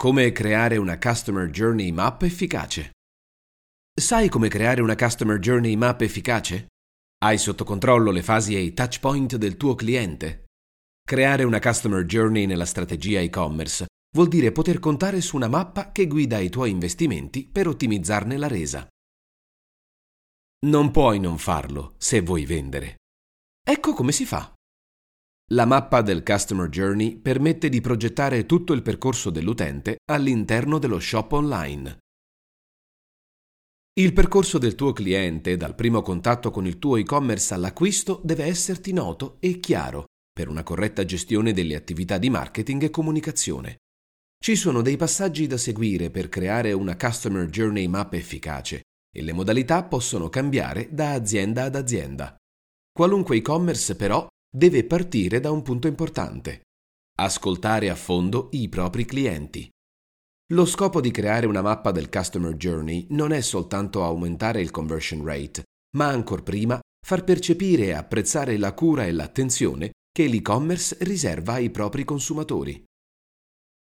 Come creare una Customer Journey Map efficace? Sai come creare una Customer Journey Map efficace? Hai sotto controllo le fasi e i touch point del tuo cliente? Creare una Customer Journey nella strategia e-commerce vuol dire poter contare su una mappa che guida i tuoi investimenti per ottimizzarne la resa. Non puoi non farlo se vuoi vendere. Ecco come si fa. La mappa del Customer Journey permette di progettare tutto il percorso dell'utente all'interno dello shop online. Il percorso del tuo cliente, dal primo contatto con il tuo e-commerce all'acquisto, deve esserti noto e chiaro per una corretta gestione delle attività di marketing e comunicazione. Ci sono dei passaggi da seguire per creare una Customer Journey Map efficace e le modalità possono cambiare da azienda ad azienda. Qualunque e-commerce però deve partire da un punto importante. Ascoltare a fondo i propri clienti. Lo scopo di creare una mappa del Customer Journey non è soltanto aumentare il conversion rate, ma ancor prima far percepire e apprezzare la cura e l'attenzione che l'e-commerce riserva ai propri consumatori.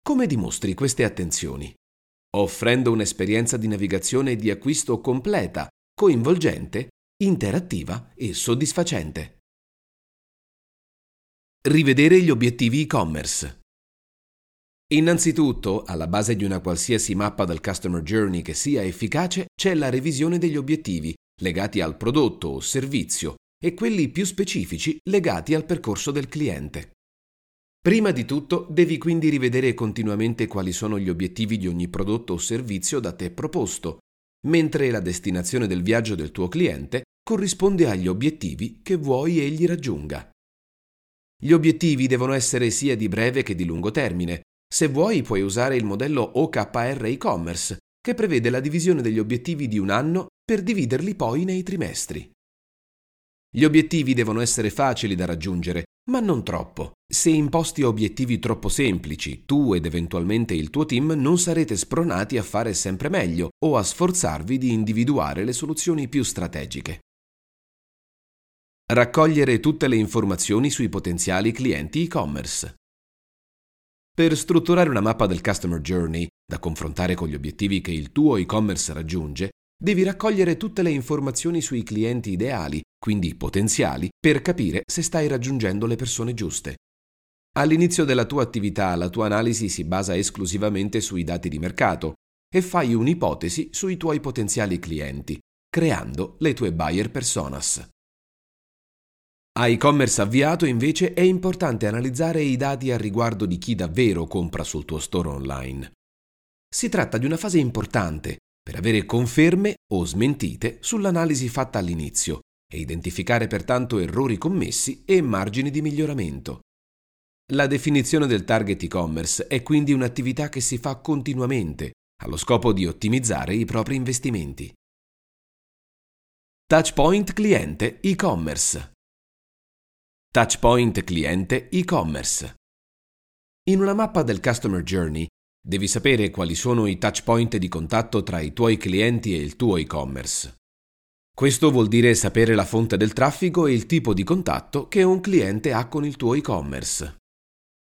Come dimostri queste attenzioni? Offrendo un'esperienza di navigazione e di acquisto completa, coinvolgente, interattiva e soddisfacente. Rivedere gli obiettivi e-commerce. Innanzitutto, alla base di una qualsiasi mappa del Customer Journey che sia efficace, c'è la revisione degli obiettivi legati al prodotto o servizio e quelli più specifici legati al percorso del cliente. Prima di tutto devi quindi rivedere continuamente quali sono gli obiettivi di ogni prodotto o servizio da te proposto, mentre la destinazione del viaggio del tuo cliente corrisponde agli obiettivi che vuoi egli raggiunga. Gli obiettivi devono essere sia di breve che di lungo termine. Se vuoi puoi usare il modello OKR e-commerce, che prevede la divisione degli obiettivi di un anno per dividerli poi nei trimestri. Gli obiettivi devono essere facili da raggiungere, ma non troppo. Se imposti obiettivi troppo semplici, tu ed eventualmente il tuo team non sarete spronati a fare sempre meglio o a sforzarvi di individuare le soluzioni più strategiche. Raccogliere tutte le informazioni sui potenziali clienti e-commerce. Per strutturare una mappa del Customer Journey, da confrontare con gli obiettivi che il tuo e-commerce raggiunge, devi raccogliere tutte le informazioni sui clienti ideali, quindi potenziali, per capire se stai raggiungendo le persone giuste. All'inizio della tua attività la tua analisi si basa esclusivamente sui dati di mercato e fai un'ipotesi sui tuoi potenziali clienti, creando le tue buyer personas. A e-commerce avviato invece è importante analizzare i dati a riguardo di chi davvero compra sul tuo store online. Si tratta di una fase importante per avere conferme o smentite sull'analisi fatta all'inizio e identificare pertanto errori commessi e margini di miglioramento. La definizione del target e-commerce è quindi un'attività che si fa continuamente allo scopo di ottimizzare i propri investimenti. Touchpoint cliente e-commerce Touchpoint cliente e-commerce. In una mappa del Customer Journey devi sapere quali sono i touchpoint di contatto tra i tuoi clienti e il tuo e-commerce. Questo vuol dire sapere la fonte del traffico e il tipo di contatto che un cliente ha con il tuo e-commerce.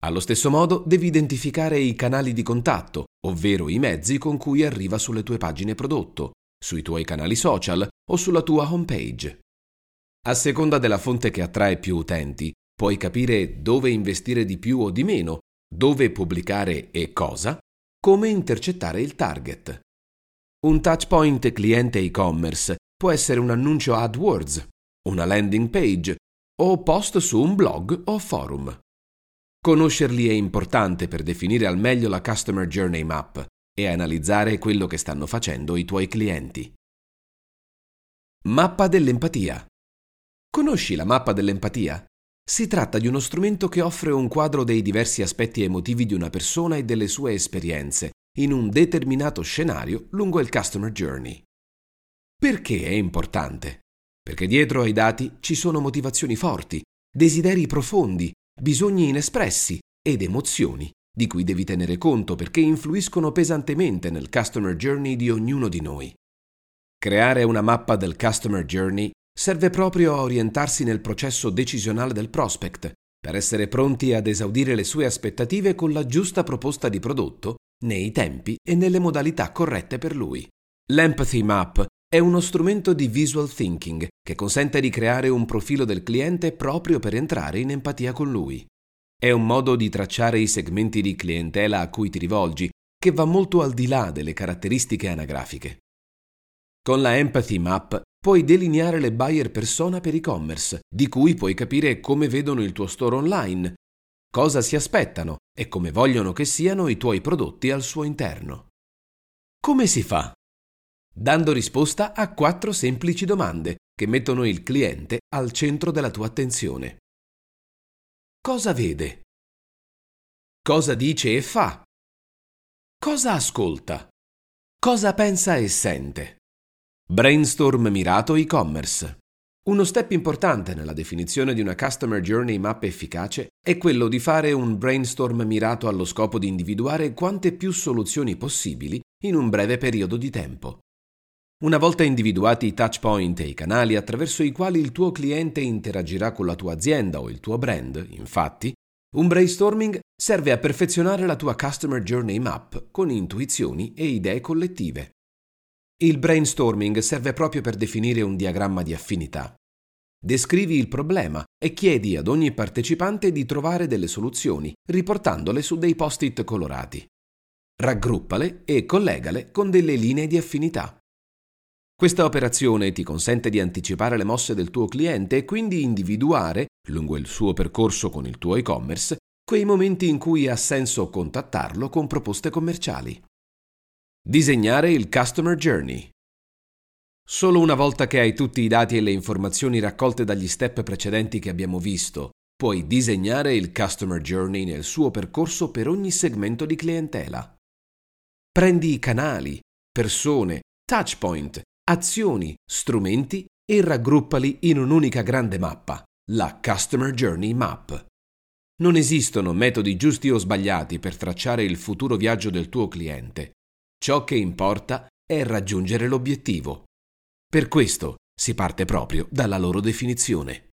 Allo stesso modo devi identificare i canali di contatto, ovvero i mezzi con cui arriva sulle tue pagine prodotto, sui tuoi canali social o sulla tua homepage. A seconda della fonte che attrae più utenti, puoi capire dove investire di più o di meno, dove pubblicare e cosa, come intercettare il target. Un touchpoint cliente e-commerce può essere un annuncio AdWords, una landing page o post su un blog o forum. Conoscerli è importante per definire al meglio la Customer Journey Map e analizzare quello che stanno facendo i tuoi clienti. Mappa dell'empatia. Conosci la mappa dell'empatia? Si tratta di uno strumento che offre un quadro dei diversi aspetti emotivi di una persona e delle sue esperienze in un determinato scenario lungo il Customer Journey. Perché è importante? Perché dietro ai dati ci sono motivazioni forti, desideri profondi, bisogni inespressi ed emozioni di cui devi tenere conto perché influiscono pesantemente nel Customer Journey di ognuno di noi. Creare una mappa del Customer Journey serve proprio a orientarsi nel processo decisionale del prospect, per essere pronti ad esaudire le sue aspettative con la giusta proposta di prodotto nei tempi e nelle modalità corrette per lui. L'Empathy Map è uno strumento di visual thinking che consente di creare un profilo del cliente proprio per entrare in empatia con lui. È un modo di tracciare i segmenti di clientela a cui ti rivolgi, che va molto al di là delle caratteristiche anagrafiche. Con la Empathy Map puoi delineare le buyer persona per e-commerce, di cui puoi capire come vedono il tuo store online, cosa si aspettano e come vogliono che siano i tuoi prodotti al suo interno. Come si fa? Dando risposta a quattro semplici domande che mettono il cliente al centro della tua attenzione. Cosa vede? Cosa dice e fa? Cosa ascolta? Cosa pensa e sente? Brainstorm mirato e-commerce. Uno step importante nella definizione di una Customer Journey Map efficace è quello di fare un brainstorm mirato allo scopo di individuare quante più soluzioni possibili in un breve periodo di tempo. Una volta individuati i touch point e i canali attraverso i quali il tuo cliente interagirà con la tua azienda o il tuo brand, infatti, un brainstorming serve a perfezionare la tua Customer Journey Map con intuizioni e idee collettive. Il brainstorming serve proprio per definire un diagramma di affinità. Descrivi il problema e chiedi ad ogni partecipante di trovare delle soluzioni, riportandole su dei post-it colorati. Raggruppale e collegale con delle linee di affinità. Questa operazione ti consente di anticipare le mosse del tuo cliente e quindi individuare, lungo il suo percorso con il tuo e-commerce, quei momenti in cui ha senso contattarlo con proposte commerciali. Disegnare il Customer Journey. Solo una volta che hai tutti i dati e le informazioni raccolte dagli step precedenti che abbiamo visto, puoi disegnare il Customer Journey nel suo percorso per ogni segmento di clientela. Prendi i canali, persone, touchpoint, azioni, strumenti e raggruppali in un'unica grande mappa, la Customer Journey Map. Non esistono metodi giusti o sbagliati per tracciare il futuro viaggio del tuo cliente. Ciò che importa è raggiungere l'obiettivo. Per questo si parte proprio dalla loro definizione.